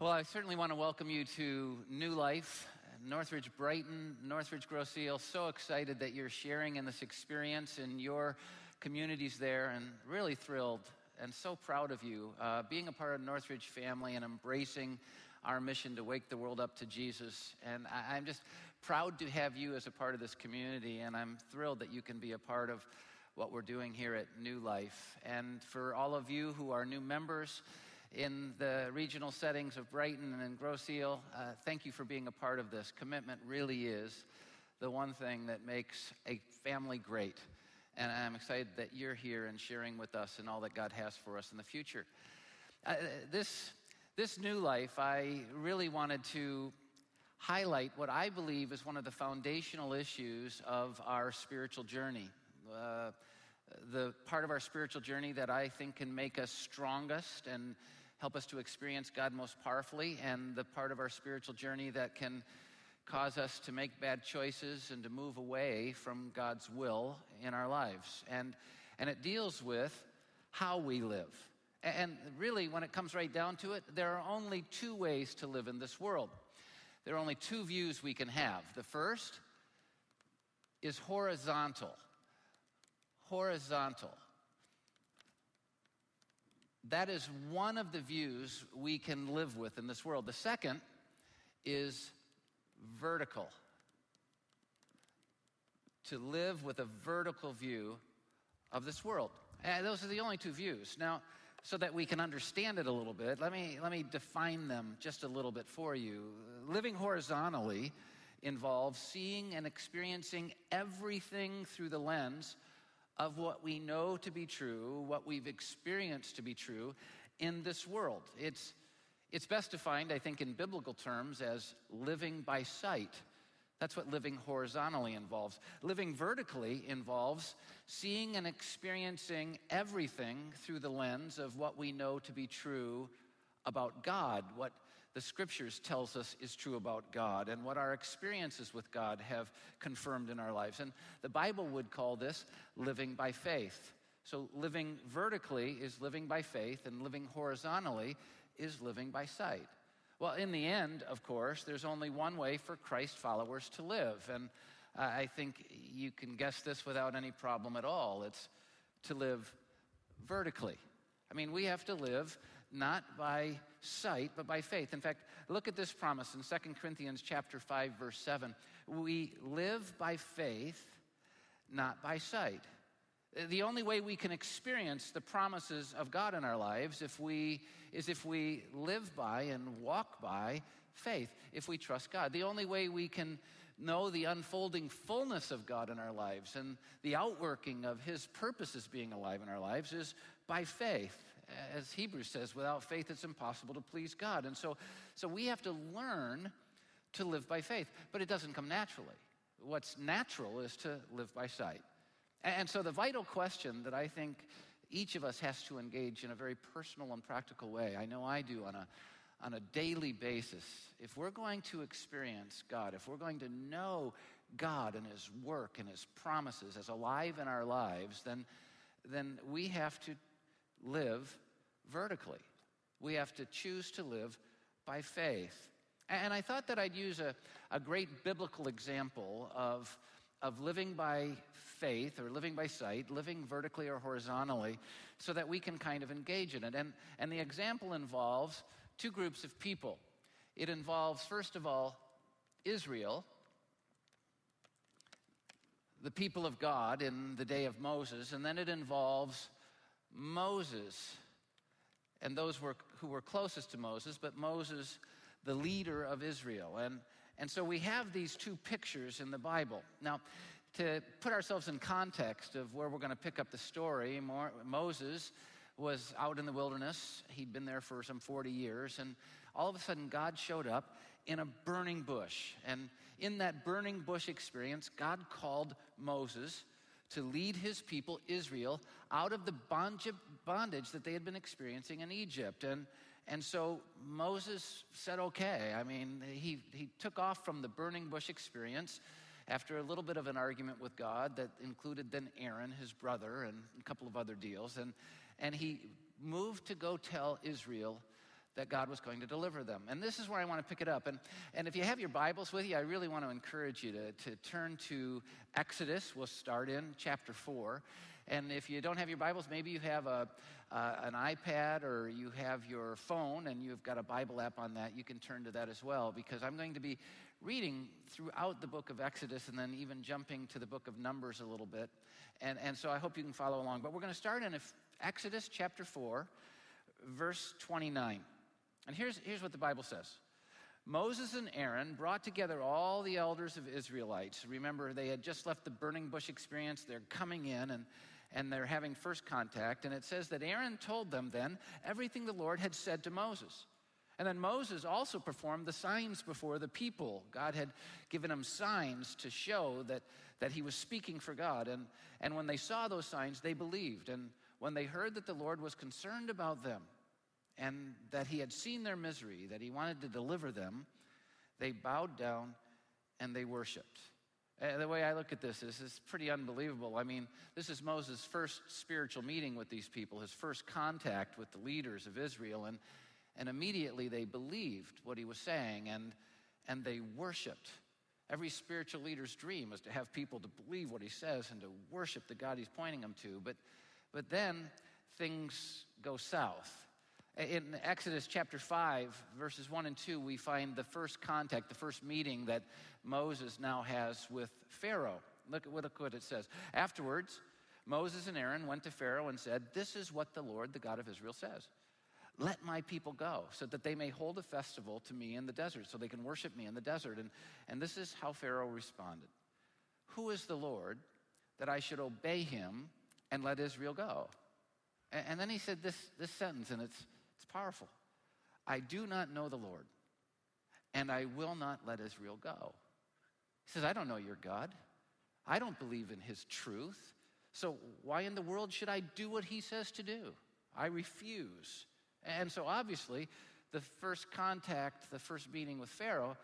Well, I certainly want to welcome you to New Life, Northridge Brighton, Northridge Grosse Ile. So excited that you're sharing in this experience in your communities there, and really thrilled and so proud of you uh, being a part of Northridge family and embracing our mission to wake the world up to Jesus. And I, I'm just proud to have you as a part of this community, and I'm thrilled that you can be a part of what we're doing here at New Life. And for all of you who are new members, in the regional settings of Brighton and Grosse Ile. Uh, thank you for being a part of this. Commitment really is the one thing that makes a family great. And I'm excited that you're here and sharing with us and all that God has for us in the future. Uh, this, this new life, I really wanted to highlight what I believe is one of the foundational issues of our spiritual journey. Uh, the part of our spiritual journey that I think can make us strongest and help us to experience God most powerfully, and the part of our spiritual journey that can cause us to make bad choices and to move away from God's will in our lives. And, and it deals with how we live. And really, when it comes right down to it, there are only two ways to live in this world. There are only two views we can have. The first is horizontal. Horizontal. That is one of the views we can live with in this world. The second is vertical. To live with a vertical view of this world. And those are the only two views. Now, so that we can understand it a little bit, let me, let me define them just a little bit for you. Living horizontally involves seeing and experiencing everything through the lens of what we know to be true, what we've experienced to be true in this world. It's, it's best defined, I think, in biblical terms as living by sight. That's what living horizontally involves. Living vertically involves seeing and experiencing everything through the lens of what we know to be true about God, what the scriptures tells us is true about God, and what our experiences with God have confirmed in our lives. And the Bible would call this living by faith. So living vertically is living by faith, and living horizontally is living by sight. Well, in the end, of course, there's only one way for Christ followers to live. And I think you can guess this without any problem at all. It's to live vertically. I mean, we have to live not by sight, but by faith. In fact, look at this promise in 2 Corinthians chapter 5, verse 7. We live by faith, not by sight. The only way we can experience the promises of God in our lives if we, is if we live by and walk by faith, if we trust God. The only way we can know the unfolding fullness of God in our lives and the outworking of His purposes being alive in our lives is by faith. As Hebrews says, without faith it's impossible to please God. And so, so we have to learn to live by faith, but it doesn't come naturally. What's natural is to live by sight. And so the vital question that I think each of us has to engage in a very personal and practical way, I know I do on a on a daily basis, if we're going to experience God, if we're going to know God and His work and His promises as alive in our lives, then, then we have to live vertically. We have to choose to live by faith. And I thought that I'd use a, a great biblical example of, of living by faith or living by sight, living vertically or horizontally, so that we can kind of engage in it. And, and the example involves two groups of people. It involves, first of all, Israel, the people of God in the day of Moses, and then it involves Moses and those were, who were closest to Moses, but Moses, the leader of Israel. And, and so we have these two pictures in the Bible. Now, to put ourselves in context of where we're going to pick up the story, Moses was out in the wilderness. He'd been there for some 40 years, and all of a sudden, God showed up in a burning bush. And in that burning bush experience, God called Moses to lead his people, Israel, out of the bondage that they had been experiencing in Egypt. And, and so Moses said, okay. I mean, he, he took off from the burning bush experience after a little bit of an argument with God that included then Aaron, his brother, and a couple of other deals. And, and he moved to go tell Israel that God was going to deliver them. And this is where I want to pick it up. And, and if you have your Bibles with you, I really want to encourage you to, to turn to Exodus. We'll start in chapter 4. And if you don't have your Bibles, maybe you have a, uh, an iPad or you have your phone and you've got a Bible app on that, you can turn to that as well because I'm going to be reading throughout the book of Exodus and then even jumping to the book of Numbers a little bit. And, and so I hope you can follow along. But we're going to start in Exodus chapter 4, verse 29. And here's, here's what the Bible says. Moses and Aaron brought together all the elders of Israelites. Remember, they had just left the burning bush experience. They're coming in, and and they're having first contact. And it says that Aaron told them then everything the Lord had said to Moses. And then Moses also performed the signs before the people. God had given him signs to show that, that he was speaking for God. And, and when they saw those signs, they believed. And when they heard that the Lord was concerned about them and that he had seen their misery, that he wanted to deliver them, they bowed down and they worshiped. Uh, the way I look at this is it's pretty unbelievable. I mean, this is Moses' first spiritual meeting with these people, his first contact with the leaders of Israel, and, and immediately they believed what he was saying and, and they worshiped. Every spiritual leader's dream is to have people to believe what he says and to worship the God he's pointing them to. But, but then things go south. In Exodus chapter 5, verses 1 and 2, we find the first contact, the first meeting that Moses now has with Pharaoh. Look at what it says. Afterwards, Moses and Aaron went to Pharaoh and said, This is what the Lord, the God of Israel, says. Let my people go so that they may hold a festival to me in the desert, so they can worship me in the desert. And, and this is how Pharaoh responded Who is the Lord that I should obey him and let Israel go? And, and then he said this, this sentence, and it's it's powerful. I do not know the Lord, and I will not let Israel go. He says, I don't know your God. I don't believe in his truth. So why in the world should I do what he says to do? I refuse. And so obviously, the first contact, the first meeting with Pharaoh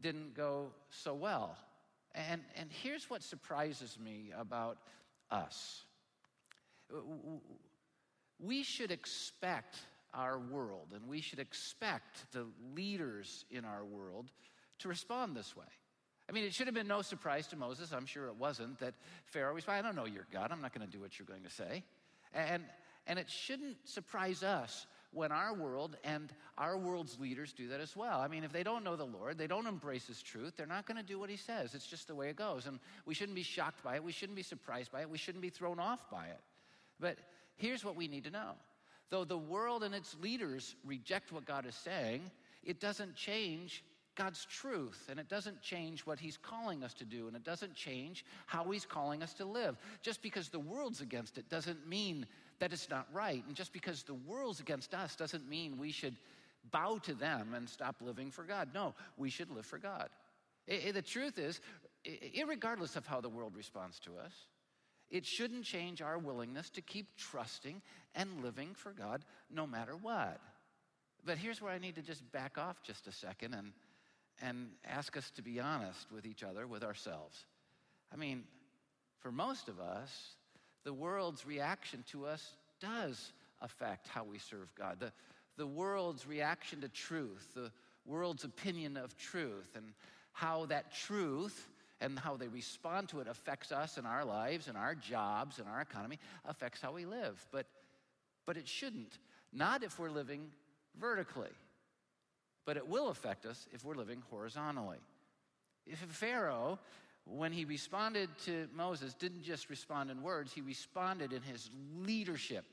didn't go so well. And, and here's what surprises me about us we should expect our world, and we should expect the leaders in our world to respond this way. I mean, it should have been no surprise to Moses, I'm sure it wasn't, that Pharaoh was, I don't know your God, I'm not going to do what you're going to say. And, and it shouldn't surprise us when our world and our world's leaders do that as well. I mean, if they don't know the Lord, they don't embrace His truth, they're not going to do what He says. It's just the way it goes. And we shouldn't be shocked by it, we shouldn't be surprised by it, we shouldn't be thrown off by it. But here's what we need to know Though the world and its leaders reject what God is saying, it doesn't change God's truth, and it doesn't change what He's calling us to do, and it doesn't change how He's calling us to live. Just because the world's against it doesn't mean that it's not right, and just because the world's against us doesn't mean we should bow to them and stop living for God. No, we should live for God. It, it, the truth is, regardless of how the world responds to us, it shouldn't change our willingness to keep trusting and living for God no matter what. But here's where I need to just back off just a second and, and ask us to be honest with each other, with ourselves. I mean, for most of us, the world's reaction to us does affect how we serve God. The, the world's reaction to truth, the world's opinion of truth, and how that truth and how they respond to it affects us and our lives and our jobs and our economy, affects how we live. But, but it shouldn't. Not if we're living vertically, but it will affect us if we're living horizontally. If Pharaoh, when he responded to Moses, didn't just respond in words, he responded in his leadership.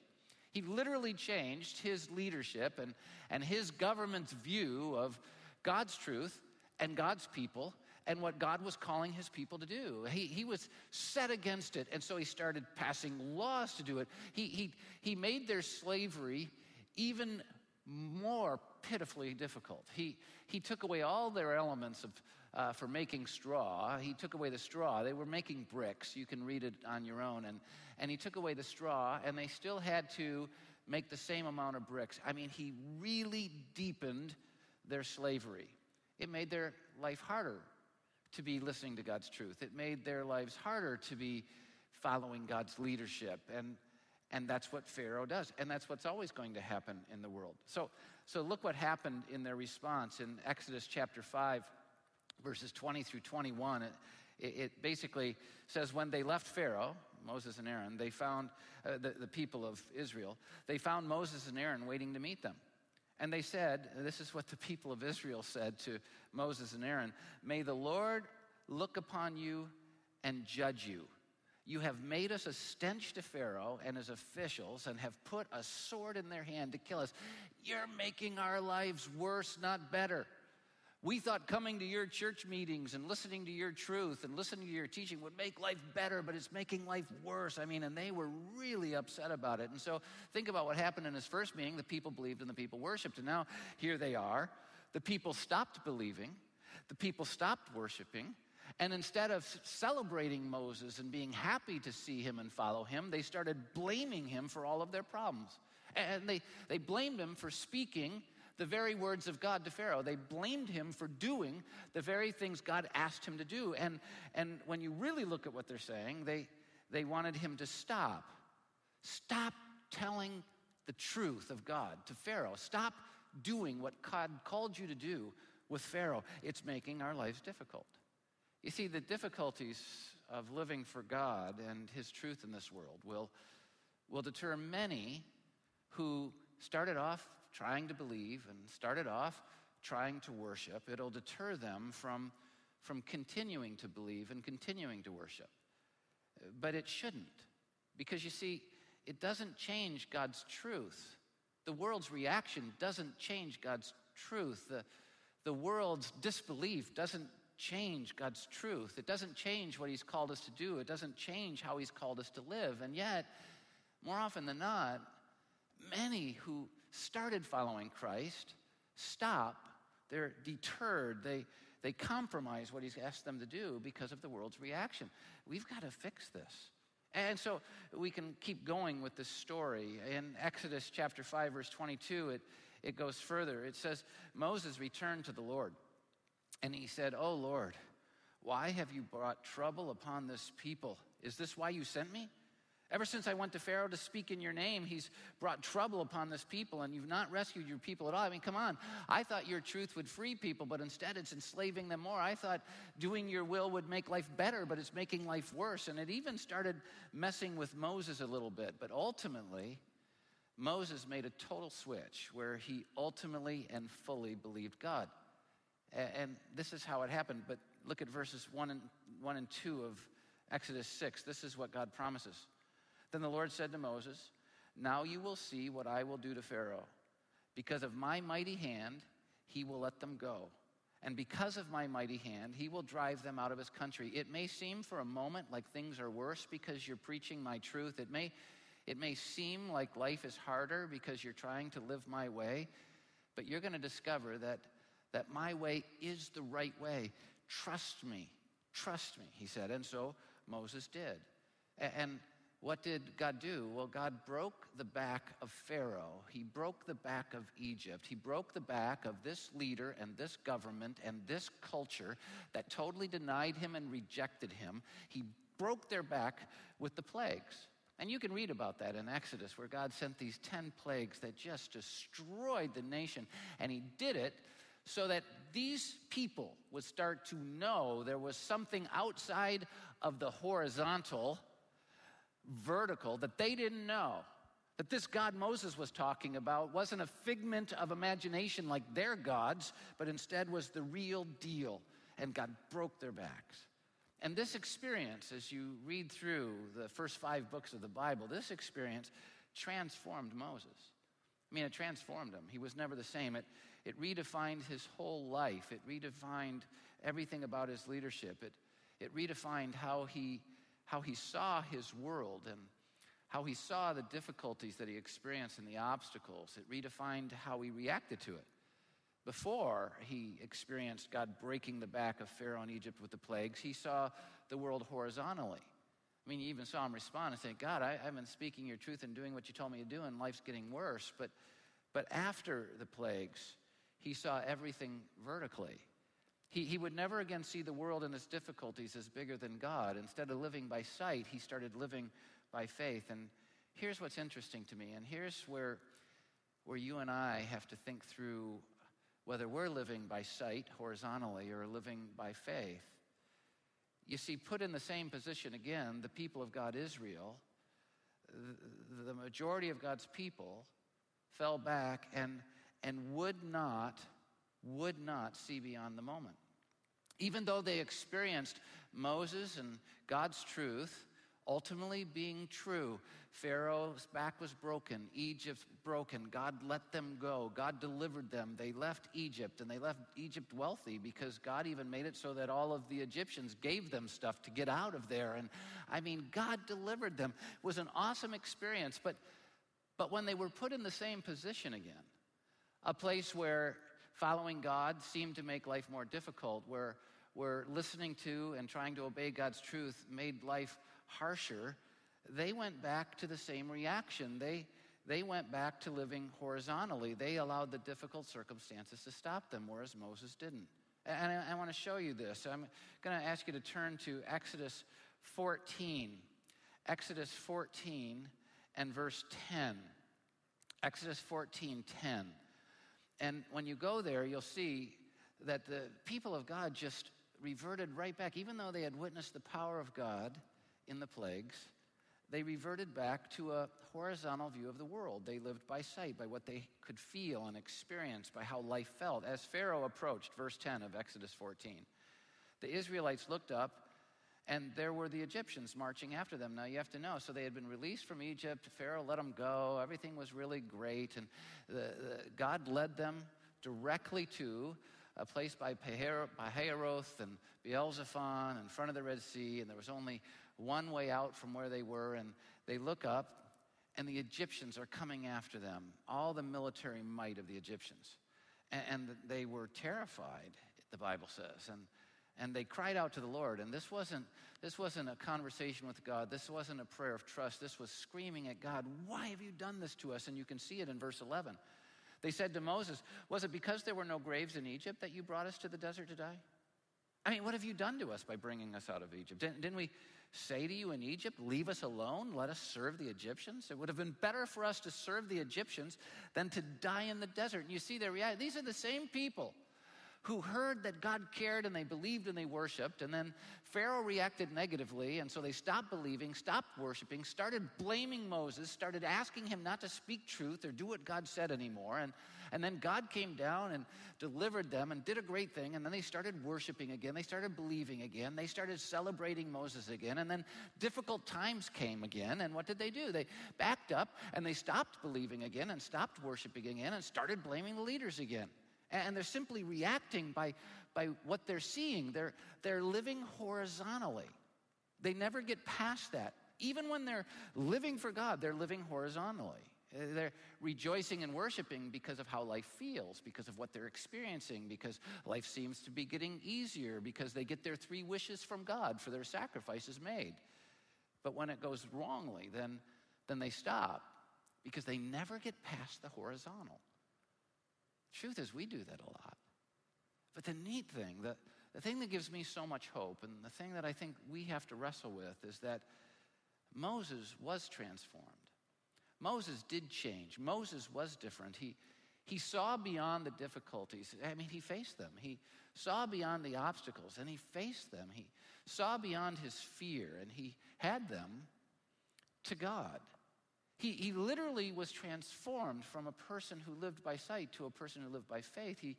He literally changed his leadership and, and his government's view of God's truth and God's people and what God was calling his people to do. He, he was set against it, and so he started passing laws to do it. He, he, he made their slavery even more pitifully difficult. He, he took away all their elements of, uh, for making straw. He took away the straw. They were making bricks. You can read it on your own. And, and he took away the straw, and they still had to make the same amount of bricks. I mean, he really deepened their slavery. It made their life harder to be listening to God's truth. It made their lives harder to be following God's leadership. And, And that's what Pharaoh does. And that's what's always going to happen in the world. So, so look what happened in their response in Exodus chapter 5, verses 20 through 21. It, it basically says when they left Pharaoh, Moses and Aaron, they found uh, the, the people of Israel, they found Moses and Aaron waiting to meet them. And they said, This is what the people of Israel said to Moses and Aaron May the Lord look upon you and judge you. You have made us a stench to Pharaoh and his officials and have put a sword in their hand to kill us. You're making our lives worse, not better. We thought coming to your church meetings and listening to your truth and listening to your teaching would make life better, but it's making life worse. I mean, and they were really upset about it. And so think about what happened in his first meeting. The people believed and the people worshiped. And now here they are. The people stopped believing, the people stopped worshiping. And instead of celebrating Moses and being happy to see him and follow him, they started blaming him for all of their problems. And they, they blamed him for speaking the very words of God to Pharaoh. They blamed him for doing the very things God asked him to do. And, and when you really look at what they're saying, they, they wanted him to stop. Stop telling the truth of God to Pharaoh. Stop doing what God called you to do with Pharaoh. It's making our lives difficult. You see, the difficulties of living for God and His truth in this world will, will deter many who started off trying to believe and started off trying to worship, it'll deter them from, from continuing to believe and continuing to worship. But it shouldn't. Because you see, it doesn't change God's truth. The world's reaction doesn't change God's truth. The, the world's disbelief doesn't change God's truth. It doesn't change what He's called us to do. It doesn't change how He's called us to live. And yet, more often than not, many who started following Christ stop. They're deterred. They, they compromise what he's asked them to do because of the world's reaction. We've got to fix this. And so we can keep going with this story. In Exodus chapter 5, verse 22, it, it goes further. It says, Moses returned to the Lord, and he said, Oh Lord, why have you brought trouble upon this people? Is this why you sent me? Ever since I went to Pharaoh to speak in your name, he's brought trouble upon this people, and you've not rescued your people at all. I mean, come on. I thought your truth would free people, but instead it's enslaving them more. I thought doing your will would make life better, but it's making life worse. And it even started messing with Moses a little bit. But ultimately, Moses made a total switch where he ultimately and fully believed God. And this is how it happened. But look at verses 1 and, 1 and 2 of Exodus 6. This is what God promises. Then the Lord said to Moses, Now you will see what I will do to Pharaoh. Because of my mighty hand, he will let them go. And because of my mighty hand, he will drive them out of his country. It may seem for a moment like things are worse because you're preaching my truth. It may, it may seem like life is harder because you're trying to live my way. But you're going to discover that, that my way is the right way. Trust me. Trust me, he said. And so Moses did. And what did God do? Well, God broke the back of Pharaoh. He broke the back of Egypt. He broke the back of this leader and this government and this culture that totally denied him and rejected him. He broke their back with the plagues. And you can read about that in Exodus, where God sent these 10 plagues that just destroyed the nation. And He did it so that these people would start to know there was something outside of the horizontal vertical that they didn't know. That this God Moses was talking about wasn't a figment of imagination like their gods, but instead was the real deal. And God broke their backs. And this experience, as you read through the first five books of the Bible, this experience transformed Moses. I mean, it transformed him. He was never the same. It, it redefined his whole life, it redefined everything about his leadership. It, it redefined how he how he saw his world and how he saw the difficulties that he experienced and the obstacles. It redefined how he reacted to it. Before he experienced God breaking the back of Pharaoh in Egypt with the plagues, he saw the world horizontally. I mean, you even saw him respond and say, God, I, have been speaking your truth and doing what you told me to do, and life's getting worse. But, but after the plagues, he saw everything vertically. He, he would never again see the world and its difficulties as bigger than God. Instead of living by sight, he started living by faith. And here's what's interesting to me, and here's where, where you and I have to think through whether we're living by sight horizontally or living by faith. You see, put in the same position again, the people of God, Israel, the majority of God's people fell back and, and would not, would not see beyond the moment. Even though they experienced Moses and God's truth ultimately being true, Pharaoh's back was broken, Egypt broken. God let them go. God delivered them. They left Egypt and they left Egypt wealthy because God even made it so that all of the Egyptians gave them stuff to get out of there. And I mean, God delivered them. It was an awesome experience. But, but when they were put in the same position again, a place where following God seemed to make life more difficult, where, where listening to and trying to obey God's truth made life harsher, they went back to the same reaction. They, they went back to living horizontally. They allowed the difficult circumstances to stop them, whereas Moses didn't. And I, I want to show you this. I'm going to ask you to turn to Exodus 14. Exodus 14 and verse 10. Exodus 14, 10. And when you go there, you'll see that the people of God just reverted right back, even though they had witnessed the power of God in the plagues they reverted back to a horizontal view of the world. They lived by sight, by what they could feel and experience, by how life felt. As Pharaoh approached, verse 10 of Exodus 14, the Israelites looked up and there were the Egyptians marching after them. Now you have to know, so they had been released from Egypt. Pharaoh let them go. Everything was really great. And the, the, God led them directly to a place by Pihahiroth and Baal-zephon in front of the Red Sea. And there was only one way out from where they were, and they look up, and the Egyptians are coming after them, all the military might of the Egyptians. And, and they were terrified, the Bible says. And, and they cried out to the Lord. And this wasn't, this wasn't a conversation with God. This wasn't a prayer of trust. This was screaming at God, Why have you done this to us? And you can see it in verse 11. They said to Moses, Was it because there were no graves in Egypt that you brought us to the desert to die? I mean, what have you done to us by bringing us out of Egypt? Didn't, didn't we say to you in Egypt, Leave us alone, let us serve the Egyptians? It would have been better for us to serve the Egyptians than to die in the desert. And you see their reality. These are the same people who heard that God cared and they believed and they worshiped. And then Pharaoh reacted negatively, and so they stopped believing, stopped worshiping, started blaming Moses, started asking him not to speak truth or do what God said anymore. And, and then God came down and delivered them and did a great thing. And then they started worshiping again. They started believing again. They started celebrating Moses again. And then difficult times came again. And what did they do? They backed up and they stopped believing again and stopped worshiping again and started blaming the leaders again and they're simply reacting by, by what they're seeing. They're, they're living horizontally. They never get past that. Even when they're living for God, they're living horizontally. Uh, they're rejoicing and worshiping because of how life feels, because of what they're experiencing, because life seems to be getting easier, because they get their three wishes from God for their sacrifices made. But when it goes wrongly, then, then they stop because they never get past the horizontal. Truth is, we do that a lot. But the neat thing, the, the thing that gives me so much hope, and the thing that I think we have to wrestle with, is that Moses was transformed. Moses did change. Moses was different. He, he saw beyond the difficulties. I mean, he faced them. He saw beyond the obstacles and he faced them. He saw beyond his fear and he had them to God. He, he literally was transformed from a person who lived by sight to a person who lived by faith. He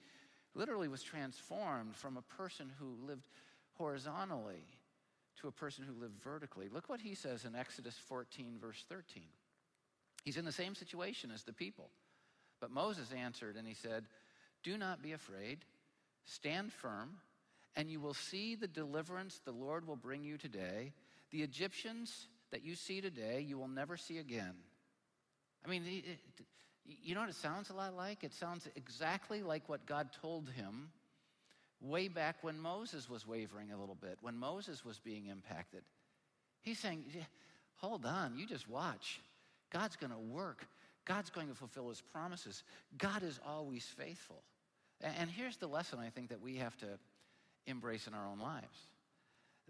literally was transformed from a person who lived horizontally to a person who lived vertically. Look what he says in Exodus 14, verse 13. He's in the same situation as the people. But Moses answered and he said, Do not be afraid, stand firm, and you will see the deliverance the Lord will bring you today. The Egyptians that you see today, you will never see again. I mean, you know what it sounds a lot like? It sounds exactly like what God told him way back when Moses was wavering a little bit, when Moses was being impacted. He's saying, Hold on, you just watch. God's going to work. God's going to fulfill his promises. God is always faithful. And here's the lesson I think that we have to embrace in our own lives.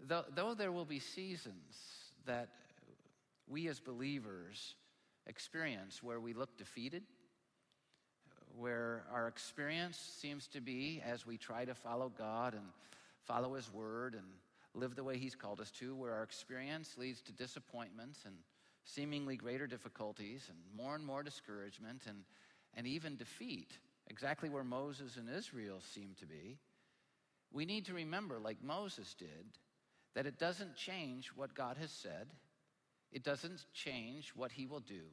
Though, though there will be seasons that we as believers experience where we look defeated, where our experience seems to be as we try to follow God and follow His Word and live the way He's called us to, where our experience leads to disappointments and seemingly greater difficulties and more and more discouragement and, and even defeat, exactly where Moses and Israel seem to be, we need to remember, like Moses did, that it doesn't change what God has said, it doesn't change what He will do,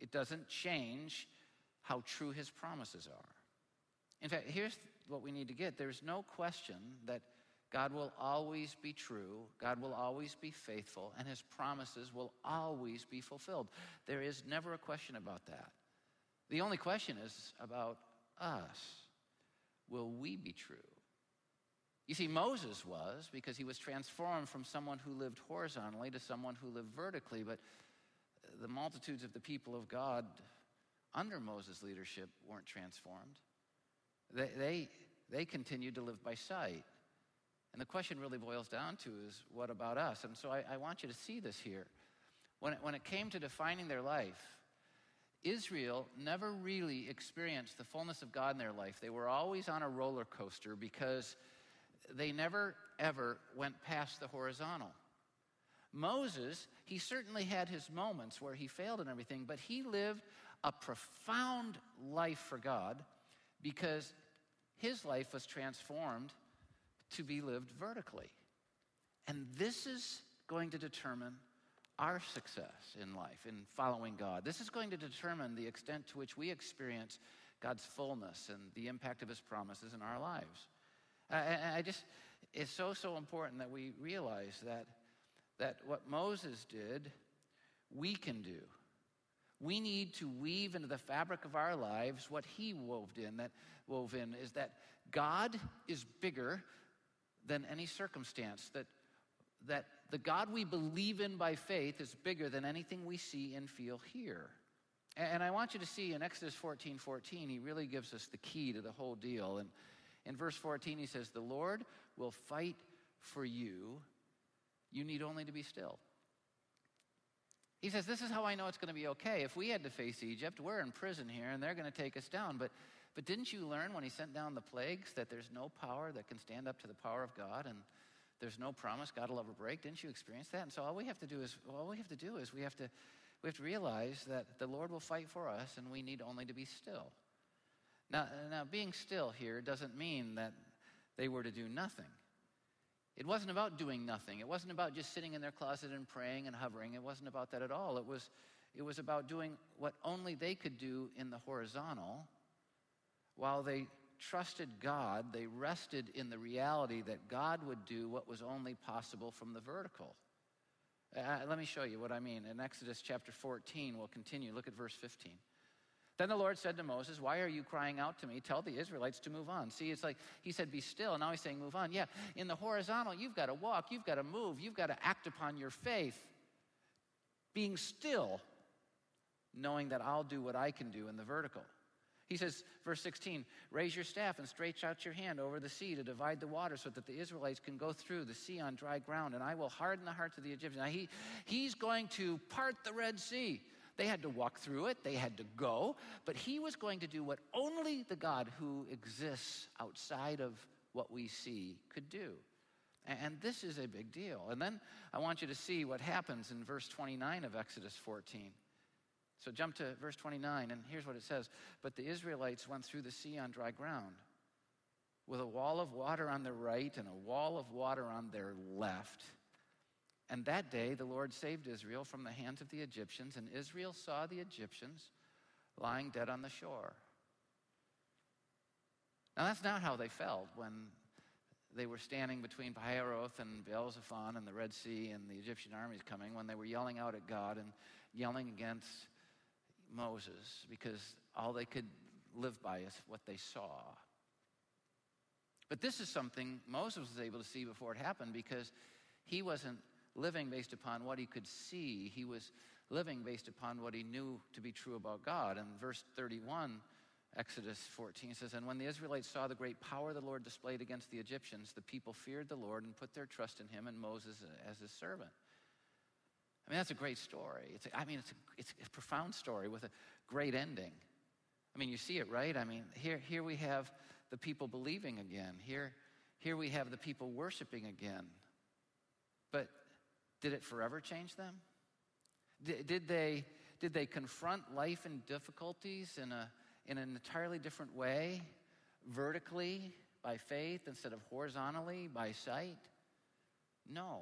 it doesn't change how true His promises are. In fact, here's what we need to get there's no question that God will always be true, God will always be faithful, and his promises will always be fulfilled. There is never a question about that. The only question is about us. Will we be true? You see, Moses was because he was transformed from someone who lived horizontally to someone who lived vertically, but the multitudes of the people of God under Moses' leadership weren't transformed. They, they, they continued to live by sight. And the question really boils down to is, what about us? And so I, I want you to see this here. When it, when it came to defining their life, Israel never really experienced the fullness of God in their life. They were always on a roller coaster because they never, ever went past the horizontal. Moses, he certainly had his moments where he failed and everything, but he lived a profound life for God because his life was transformed to be lived vertically. And this is going to determine our success in life, in following God. This is going to determine the extent to which we experience God's fullness and the impact of His promises in our lives. I, I just, it's so, so important that we realize that, that what Moses did, we can do. We need to weave into the fabric of our lives what he wove in. That wove in is that God is bigger than any circumstance, that, that the God we believe in by faith is bigger than anything we see and feel here. And I want you to see in Exodus 14 14, he really gives us the key to the whole deal. And in verse 14, he says, The Lord will fight for you. You need only to be still. He says, This is how I know it's going to be okay. If we had to face Egypt, we're in prison here and they're going to take us down. But but didn't you learn when he sent down the plagues that there's no power that can stand up to the power of God and there's no promise God will ever break? Didn't you experience that? And so all we have to do is all we have to do is we have to we have to realize that the Lord will fight for us and we need only to be still. Now, now being still here doesn't mean that they were to do nothing. It wasn't about doing nothing. It wasn't about just sitting in their closet and praying and hovering. It wasn't about that at all. It was, it was about doing what only they could do in the horizontal while they trusted God, they rested in the reality that God would do what was only possible from the vertical. Uh, let me show you what I mean. In Exodus chapter 14, we'll continue. Look at verse 15. Then the Lord said to Moses, Why are you crying out to me? Tell the Israelites to move on. See, it's like he said, Be still. Now he's saying, Move on. Yeah, in the horizontal, you've got to walk, you've got to move, you've got to act upon your faith. Being still, knowing that I'll do what I can do in the vertical. He says, verse 16, raise your staff and stretch out your hand over the sea to divide the water so that the Israelites can go through the sea on dry ground, and I will harden the hearts of the Egyptians. Now, he, he's going to part the Red Sea. They had to walk through it, they had to go, but he was going to do what only the God who exists outside of what we see could do. And this is a big deal. And then I want you to see what happens in verse 29 of Exodus 14. So jump to verse 29, and here's what it says But the Israelites went through the sea on dry ground, with a wall of water on their right and a wall of water on their left. And that day the Lord saved Israel from the hands of the Egyptians, and Israel saw the Egyptians lying dead on the shore. Now, that's not how they felt when they were standing between Pihahiroth and Baal-zephon and the Red Sea and the Egyptian armies coming, when they were yelling out at God and yelling against Moses because all they could live by is what they saw. But this is something Moses was able to see before it happened because he wasn't living based upon what he could see. He was living based upon what he knew to be true about God. And verse 31, Exodus 14 says, And when the Israelites saw the great power the Lord displayed against the Egyptians, the people feared the Lord and put their trust in him and Moses as his servant. I mean, that's a great story. It's a, I mean, it's a, it's a profound story with a great ending. I mean, you see it, right? I mean, here, here we have the people believing again. Here, here we have the people worshiping again. But did it forever change them? Did, they, did they confront life and difficulties in, a, in an entirely different way, vertically by faith instead of horizontally by sight? No.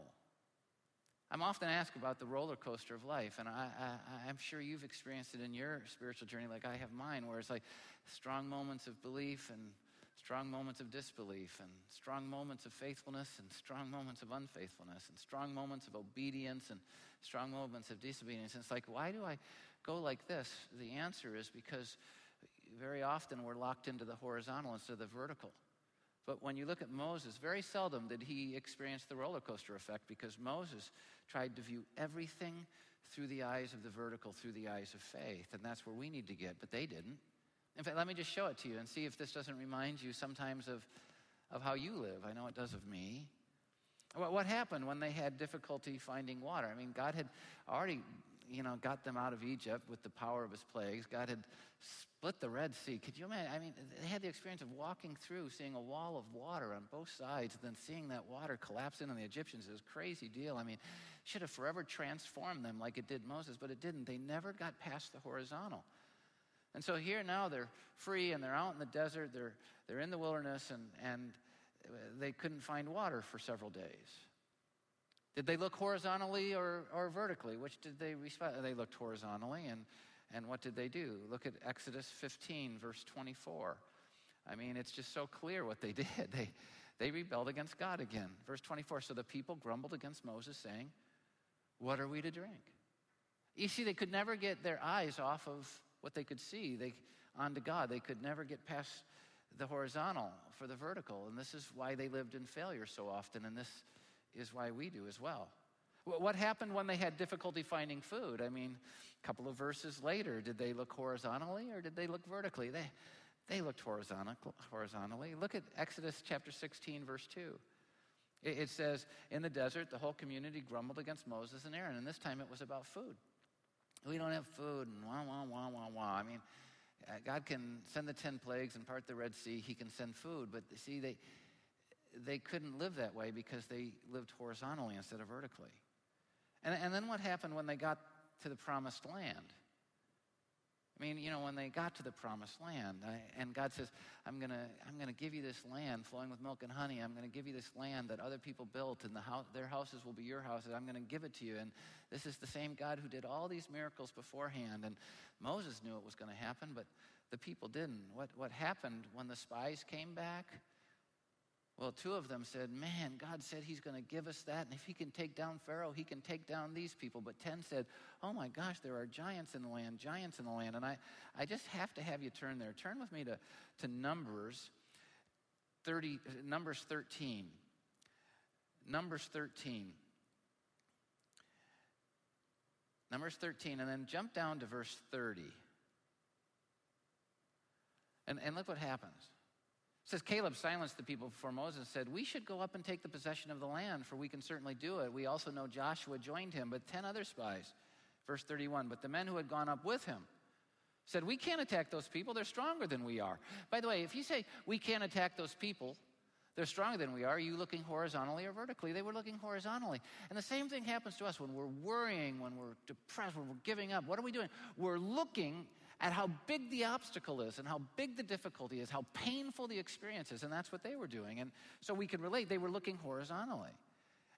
I'm often asked about the roller coaster of life, and I, am sure you've experienced it in your spiritual journey like I have mine, where it's like strong moments of belief and strong moments of disbelief, and strong moments of faithfulness and strong moments of unfaithfulness, and strong moments of obedience and strong moments of disobedience. And it's like, why do I go like this? The answer is because very often we're locked into the horizontal instead of the vertical. But when you look at Moses, very seldom did he experience the roller coaster effect because Moses tried to view everything through the eyes of the vertical, through the eyes of faith. And that's where we need to get, but they didn't. In fact, let me just show it to you and see if this doesn't remind you sometimes of, of how you live. I know it does of me. What happened when they had difficulty finding water? I mean, God had already you know, got them out of Egypt with the power of his plagues. God had split the Red Sea. Could you imagine? I mean, they had the experience of walking through, seeing a wall of water on both sides, then seeing that water collapse in on the Egyptians. It was a crazy deal. I mean, should have forever transformed them like it did Moses, but it didn't. They never got past the horizontal. And so here now they're free and they're out in the desert, they're, they're in the wilderness, and, and they couldn't find water for several days. Did they look horizontally or, or vertically? Which did they respond? They looked horizontally, and, and what did they do? Look at Exodus 15, verse 24. I mean, it's just so clear what they did. They, they rebelled against God again. Verse 24 So the people grumbled against Moses, saying, What are we to drink? You see, they could never get their eyes off of what they could see they, onto God. They could never get past the horizontal for the vertical. And this is why they lived in failure so often. And this is why we do as well. What happened when they had difficulty finding food? I mean, a couple of verses later, did they look horizontally or did they look vertically? They, they looked horizontally. Look at Exodus chapter 16, verse 2. It, it says, In the desert, the whole community grumbled against Moses and Aaron, and this time it was about food. We don't have food, and wah, wah, wah, wah, wah. I mean, uh, God can send the 10 plagues and part the Red Sea, He can send food, but see, they, they couldn't live that way because they lived horizontally instead of vertically. And, and then what happened when they got to the promised land? I mean, you know, when they got to the promised land, I, and God says, I'm going to I'm gonna give you this land flowing with milk and honey. I'm going to give you this land that other people built, and the house, their houses will be your houses. I'm going to give it to you. And this is the same God who did all these miracles beforehand. And Moses knew it was going to happen, but the people didn't. What, what happened when the spies came back? Well, two of them said, Man, God said He's going to give us that. And if He can take down Pharaoh, He can take down these people. But 10 said, Oh my gosh, there are giants in the land, giants in the land. And I, I just have to have you turn there. Turn with me to, to Numbers 30, Numbers 13. Numbers 13. Numbers 13, and then jump down to verse 30. And, and look what happens. It says Caleb silenced the people before Moses said, We should go up and take the possession of the land, for we can certainly do it. We also know Joshua joined him, but 10 other spies. Verse 31 But the men who had gone up with him said, We can't attack those people. They're stronger than we are. By the way, if you say we can't attack those people, they're stronger than we are. Are you looking horizontally or vertically? They were looking horizontally. And the same thing happens to us when we're worrying, when we're depressed, when we're giving up. What are we doing? We're looking at how big the obstacle is and how big the difficulty is, how painful the experience is. And that's what they were doing. And so we can relate. They were looking horizontally.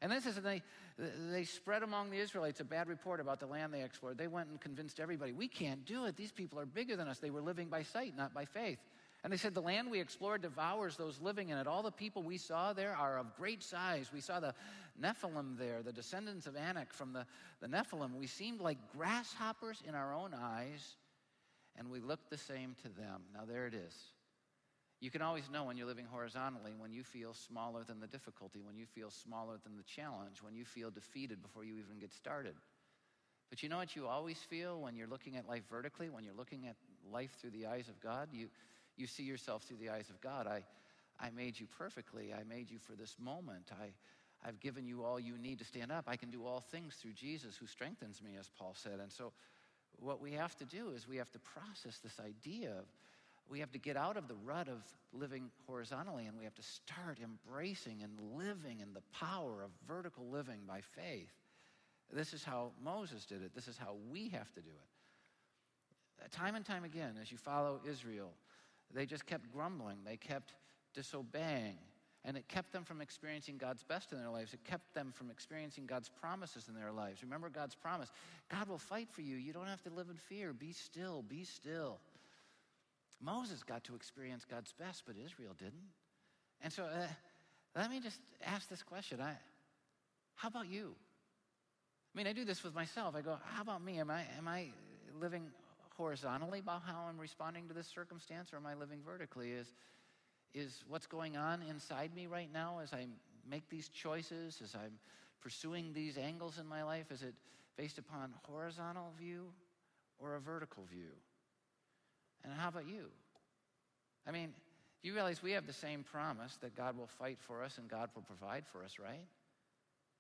And this is, they, they spread among the Israelites a bad report about the land they explored. They went and convinced everybody, we can't do it. These people are bigger than us. They were living by sight, not by faith. And they said, The land we explored devours those living in it. All the people we saw there are of great size. We saw the Nephilim there, the descendants of Anak from the, the Nephilim. We seemed like grasshoppers in our own eyes and we look the same to them. Now, there it is. You can always know when you're living horizontally when you feel smaller than the difficulty, when you feel smaller than the challenge, when you feel defeated before you even get started. But you know what you always feel when you're looking at life vertically, when you're looking at life through the eyes of God? You, you see yourself through the eyes of God. I, I made you perfectly. I made you for this moment. I, I've given you all you need to stand up. I can do all things through Jesus who strengthens me, as Paul said. And so, what we have to do is we have to process this idea of we have to get out of the rut of living horizontally and we have to start embracing and living in the power of vertical living by faith. This is how Moses did it. This is how we have to do it. Time and time again, as you follow Israel, they just kept grumbling, they kept disobeying, and it kept them from experiencing God's best in their lives. It kept them from experiencing God's promises in their lives. Remember God's promise God will fight for you. You don't have to live in fear. Be still, be still. Moses got to experience God's best, but Israel didn't. And so uh, let me just ask this question I, How about you? I mean, I do this with myself. I go, How about me? Am I, am I living horizontally about how I'm responding to this circumstance, or am I living vertically? Is, is what's going on inside me right now as I make these choices, as I'm pursuing these angles in my life, is it based upon horizontal view or a vertical view? And how about you? I mean, you realize we have the same promise that God will fight for us and God will provide for us, right?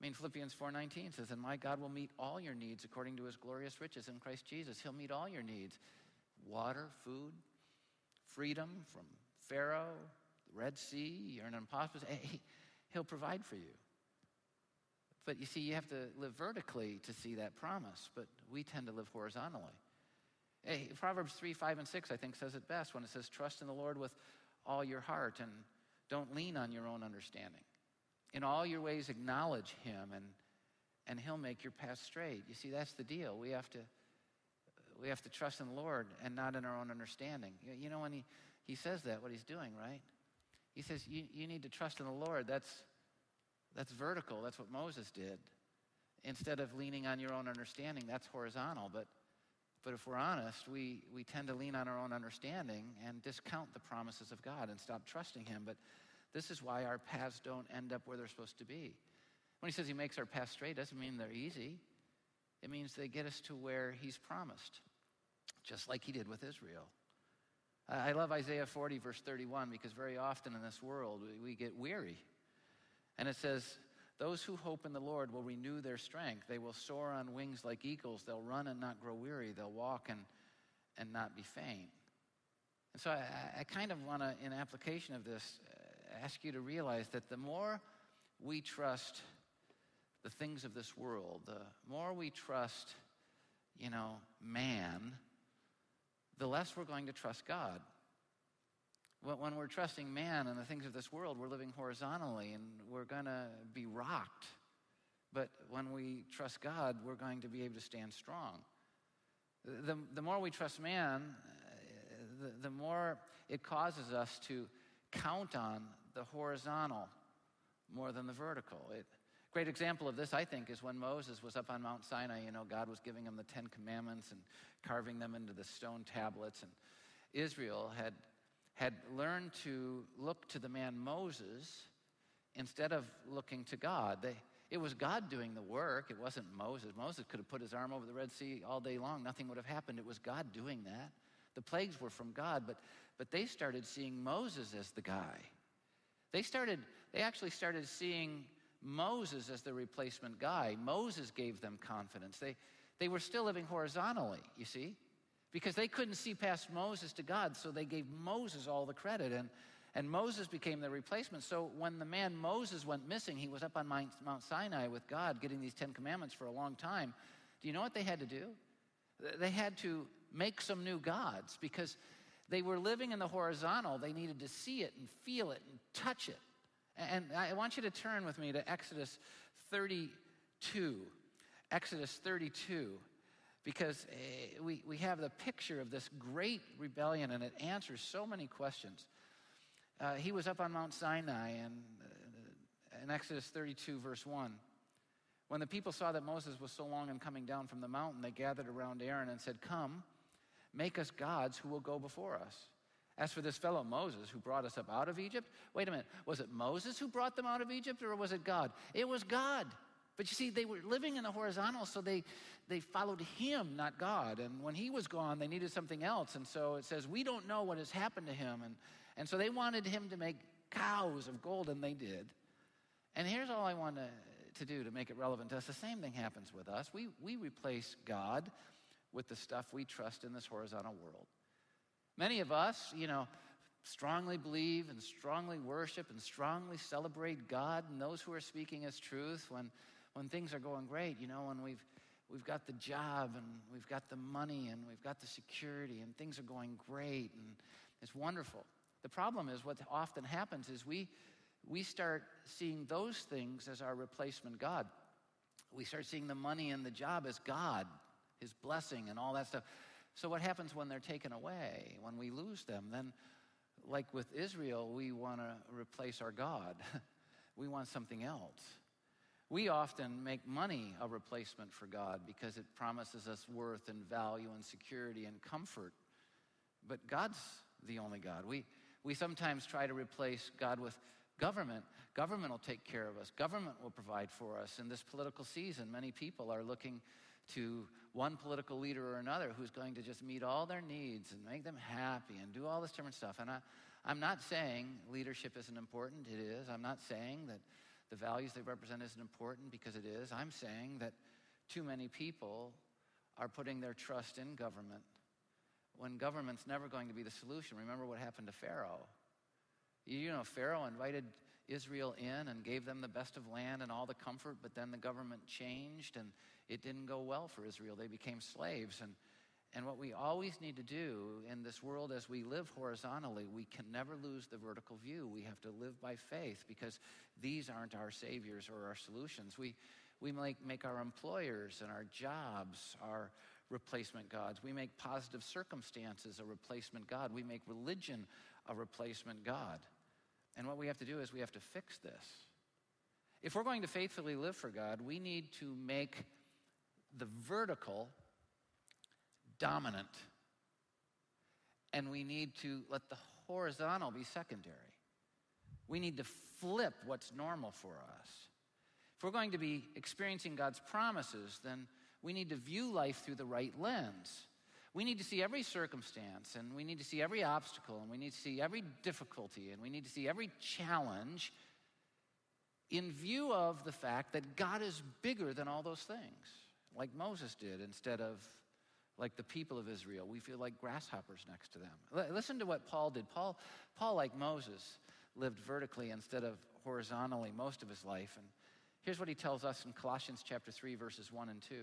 I mean, Philippians 4:19 says, "And my God will meet all your needs according to his glorious riches in Christ Jesus. He'll meet all your needs. Water, food, freedom from Pharaoh, the Red Sea, you're an impossible. He'll provide for you. But you see, you have to live vertically to see that promise, but we tend to live horizontally. Hey, Proverbs 3, 5, and 6, I think, says it best when it says, Trust in the Lord with all your heart and don't lean on your own understanding. In all your ways, acknowledge Him, and, and He'll make your path straight. You see, that's the deal. We have to, we have to trust in the Lord and not in our own understanding. You know, when He, he says that, what He's doing, right? He says, you, you need to trust in the Lord. That's, that's vertical. That's what Moses did. Instead of leaning on your own understanding, that's horizontal. But but if we're honest, we, we tend to lean on our own understanding and discount the promises of God and stop trusting Him. But this is why our paths don't end up where they're supposed to be. When He says He makes our paths straight, doesn't mean they're easy. It means they get us to where He's promised, just like He did with Israel. I love Isaiah 40, verse 31, because very often in this world we get weary. And it says, those who hope in the Lord will renew their strength. They will soar on wings like eagles. They'll run and not grow weary. They'll walk and, and not be faint. And so I, I kind of want to, in application of this, uh, ask you to realize that the more we trust the things of this world, the more we trust, you know, man, the less we're going to trust God. When we're trusting man and the things of this world, we're living horizontally and we're going to be rocked. But when we trust God, we're going to be able to stand strong. The, the more we trust man, the, the more it causes us to count on the horizontal more than the vertical. It, great example of this, I think, is when Moses was up on Mount Sinai. You know, God was giving him the Ten Commandments and carving them into the stone tablets, and Israel had had learned to look to the man Moses instead of looking to God. They, it was God doing the work, it wasn't Moses. Moses could have put his arm over the Red Sea all day long, nothing would have happened. It was God doing that. The plagues were from God, but, but they started seeing Moses as the guy. They started, they actually started seeing Moses as the replacement guy. Moses gave them confidence. They, they were still living horizontally, you see because they couldn't see past Moses to God, so they gave Moses all the credit. And, and Moses became the replacement. So when the man Moses went missing, he was up on Mount Sinai with God getting these Ten Commandments for a long time. Do you know what they had to do? They had to make some new gods because they were living in the horizontal. They needed to see it and feel it and touch it. And I want you to turn with me to Exodus 32. Exodus 32 because uh, we, we have the picture of this great rebellion and it answers so many questions. Uh, he was up on Mount Sinai and uh, in Exodus 32, verse 1. When the people saw that Moses was so long in coming down from the mountain, they gathered around Aaron and said, Come, make us gods who will go before us. As for this fellow Moses who brought us up out of Egypt, wait a minute, was it Moses who brought them out of Egypt or was it God? It was God. But you see, they were living in the horizontal, so they, they followed him, not God. And when he was gone, they needed something else. And so it says, We don't know what has happened to him. And, and so they wanted him to make cows of gold, and they did. And here's all I want to, to do to make it relevant to us. The same thing happens with us. We, we replace God with the stuff we trust in this horizontal world. Many of us, you know, strongly believe and strongly worship and strongly celebrate God and those who are speaking His truth when, when things are going great, you know, when we've, we've got the job and we've got the money and we've got the security and things are going great and it's wonderful. The problem is what often happens is we, we start seeing those things as our replacement God. We start seeing the money and the job as God, His blessing and all that stuff. So, what happens when they're taken away, when we lose them? Then, like with Israel, we want to replace our God. we want something else. We often make money a replacement for God because it promises us worth and value and security and comfort. But God's the only God. We, we sometimes try to replace God with government. Government will take care of us, government will provide for us. In this political season, many people are looking to one political leader or another who's going to just meet all their needs and make them happy and do all this different stuff. And I, I'm not saying leadership isn't important, it is. I'm not saying that the values they represent isn't important because it is. I'm saying that too many people are putting their trust in government when government's never going to be the solution. Remember what happened to Pharaoh. You know, Pharaoh invited Israel in and gave them the best of land and all the comfort, but then the government changed and it didn't go well for Israel. They became slaves. And, and what we always need to do in this world as we live horizontally, we can never lose the vertical view. We have to live by faith because these aren't our saviors or our solutions. We, we make, make our employers and our jobs our replacement gods. We make positive circumstances a replacement God. We make religion a replacement God. And what we have to do is we have to fix this. If we're going to faithfully live for God, we need to make the vertical dominant. And we need to let the horizontal be secondary. We need to flip what's normal for us. If we're going to be experiencing God's promises, then we need to view life through the right lens. We need to see every circumstance, and we need to see every obstacle, and we need to see every difficulty, and we need to see every challenge in view of the fact that God is bigger than all those things, like Moses did, instead of like the people of Israel. We feel like grasshoppers next to them. L- listen to what Paul did. Paul, Paul, like Moses, lived vertically instead of horizontally most of his life. And here's what he tells us in Colossians chapter 3, verses 1 and 2.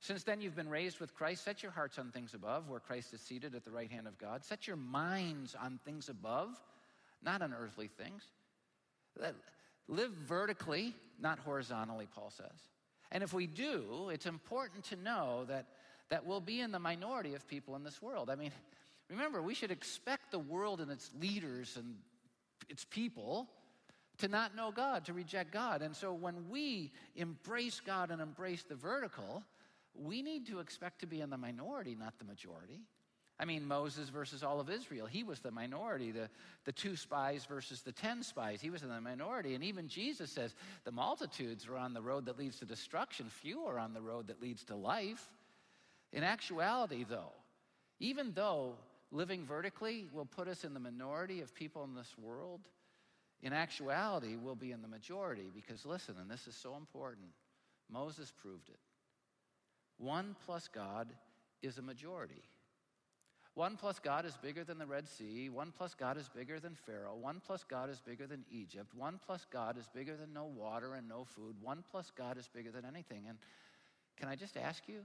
Since then you've been raised with Christ, set your hearts on things above, where Christ is seated at the right hand of God. Set your minds on things above, not on earthly things. Live vertically, not horizontally, Paul says. And if we do, it's important to know that, that we'll be in the minority of people in this world. I mean, remember, we should expect the world and its leaders and its people to not know God, to reject God. And so when we embrace God and embrace the vertical, we need to expect to be in the minority, not the majority. I mean, Moses versus all of Israel. He was the minority. The, the two spies versus the ten spies. He was in the minority. And even Jesus says the multitudes are on the road that leads to destruction, few are on the road that leads to life. In actuality, though, even though living vertically will put us in the minority of people in this world, in actuality, we'll be in the majority because, listen, and this is so important, Moses proved it. One plus God is a majority. One plus God is bigger than the Red Sea. One plus God is bigger than Pharaoh. One plus God is bigger than Egypt. One plus God is bigger than no water and no food. One plus God is bigger than anything. And can I just ask you,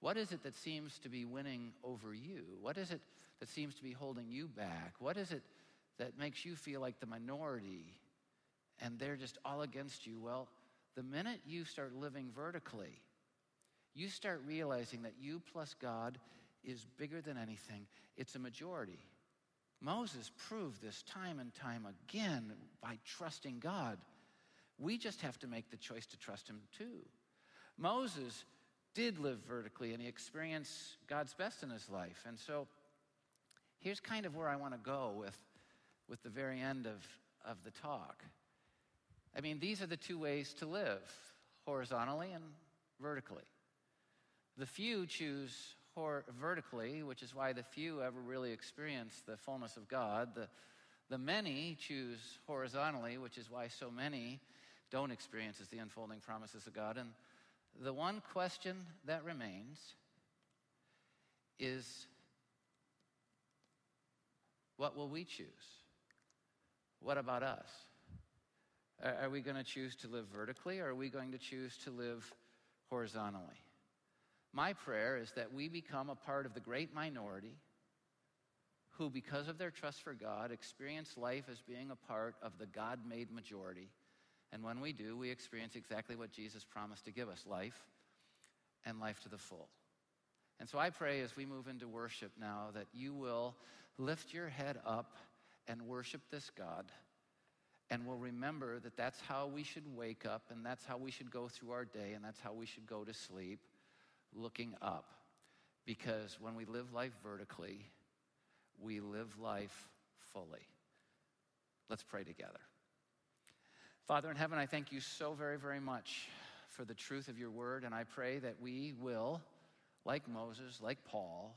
what is it that seems to be winning over you? What is it that seems to be holding you back? What is it that makes you feel like the minority and they're just all against you? Well, the minute you start living vertically, you start realizing that you plus God is bigger than anything. It's a majority. Moses proved this time and time again by trusting God. We just have to make the choice to trust Him too. Moses did live vertically and he experienced God's best in his life. And so here's kind of where I want to go with, with the very end of, of the talk. I mean, these are the two ways to live horizontally and vertically. The few choose vertically, which is why the few ever really experience the fullness of God. The, The many choose horizontally, which is why so many don't experience the unfolding promises of God. And the one question that remains is what will we choose? What about us? Are we going to choose to live vertically or are we going to choose to live horizontally? My prayer is that we become a part of the great minority who, because of their trust for God, experience life as being a part of the God made majority. And when we do, we experience exactly what Jesus promised to give us life and life to the full. And so I pray as we move into worship now that you will lift your head up and worship this God. And we'll remember that that's how we should wake up, and that's how we should go through our day, and that's how we should go to sleep, looking up. Because when we live life vertically, we live life fully. Let's pray together. Father in heaven, I thank you so very, very much for the truth of your word, and I pray that we will, like Moses, like Paul,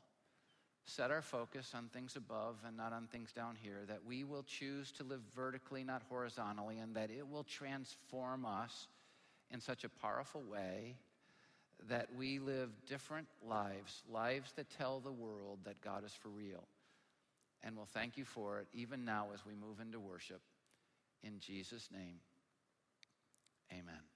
set our focus on things above and not on things down here, that we will choose to live vertically, not horizontally, and that it will transform us in such a powerful way that we live different lives, lives that tell the world that God is for real. And we'll thank you for it even now as we move into worship. In Jesus' name, amen.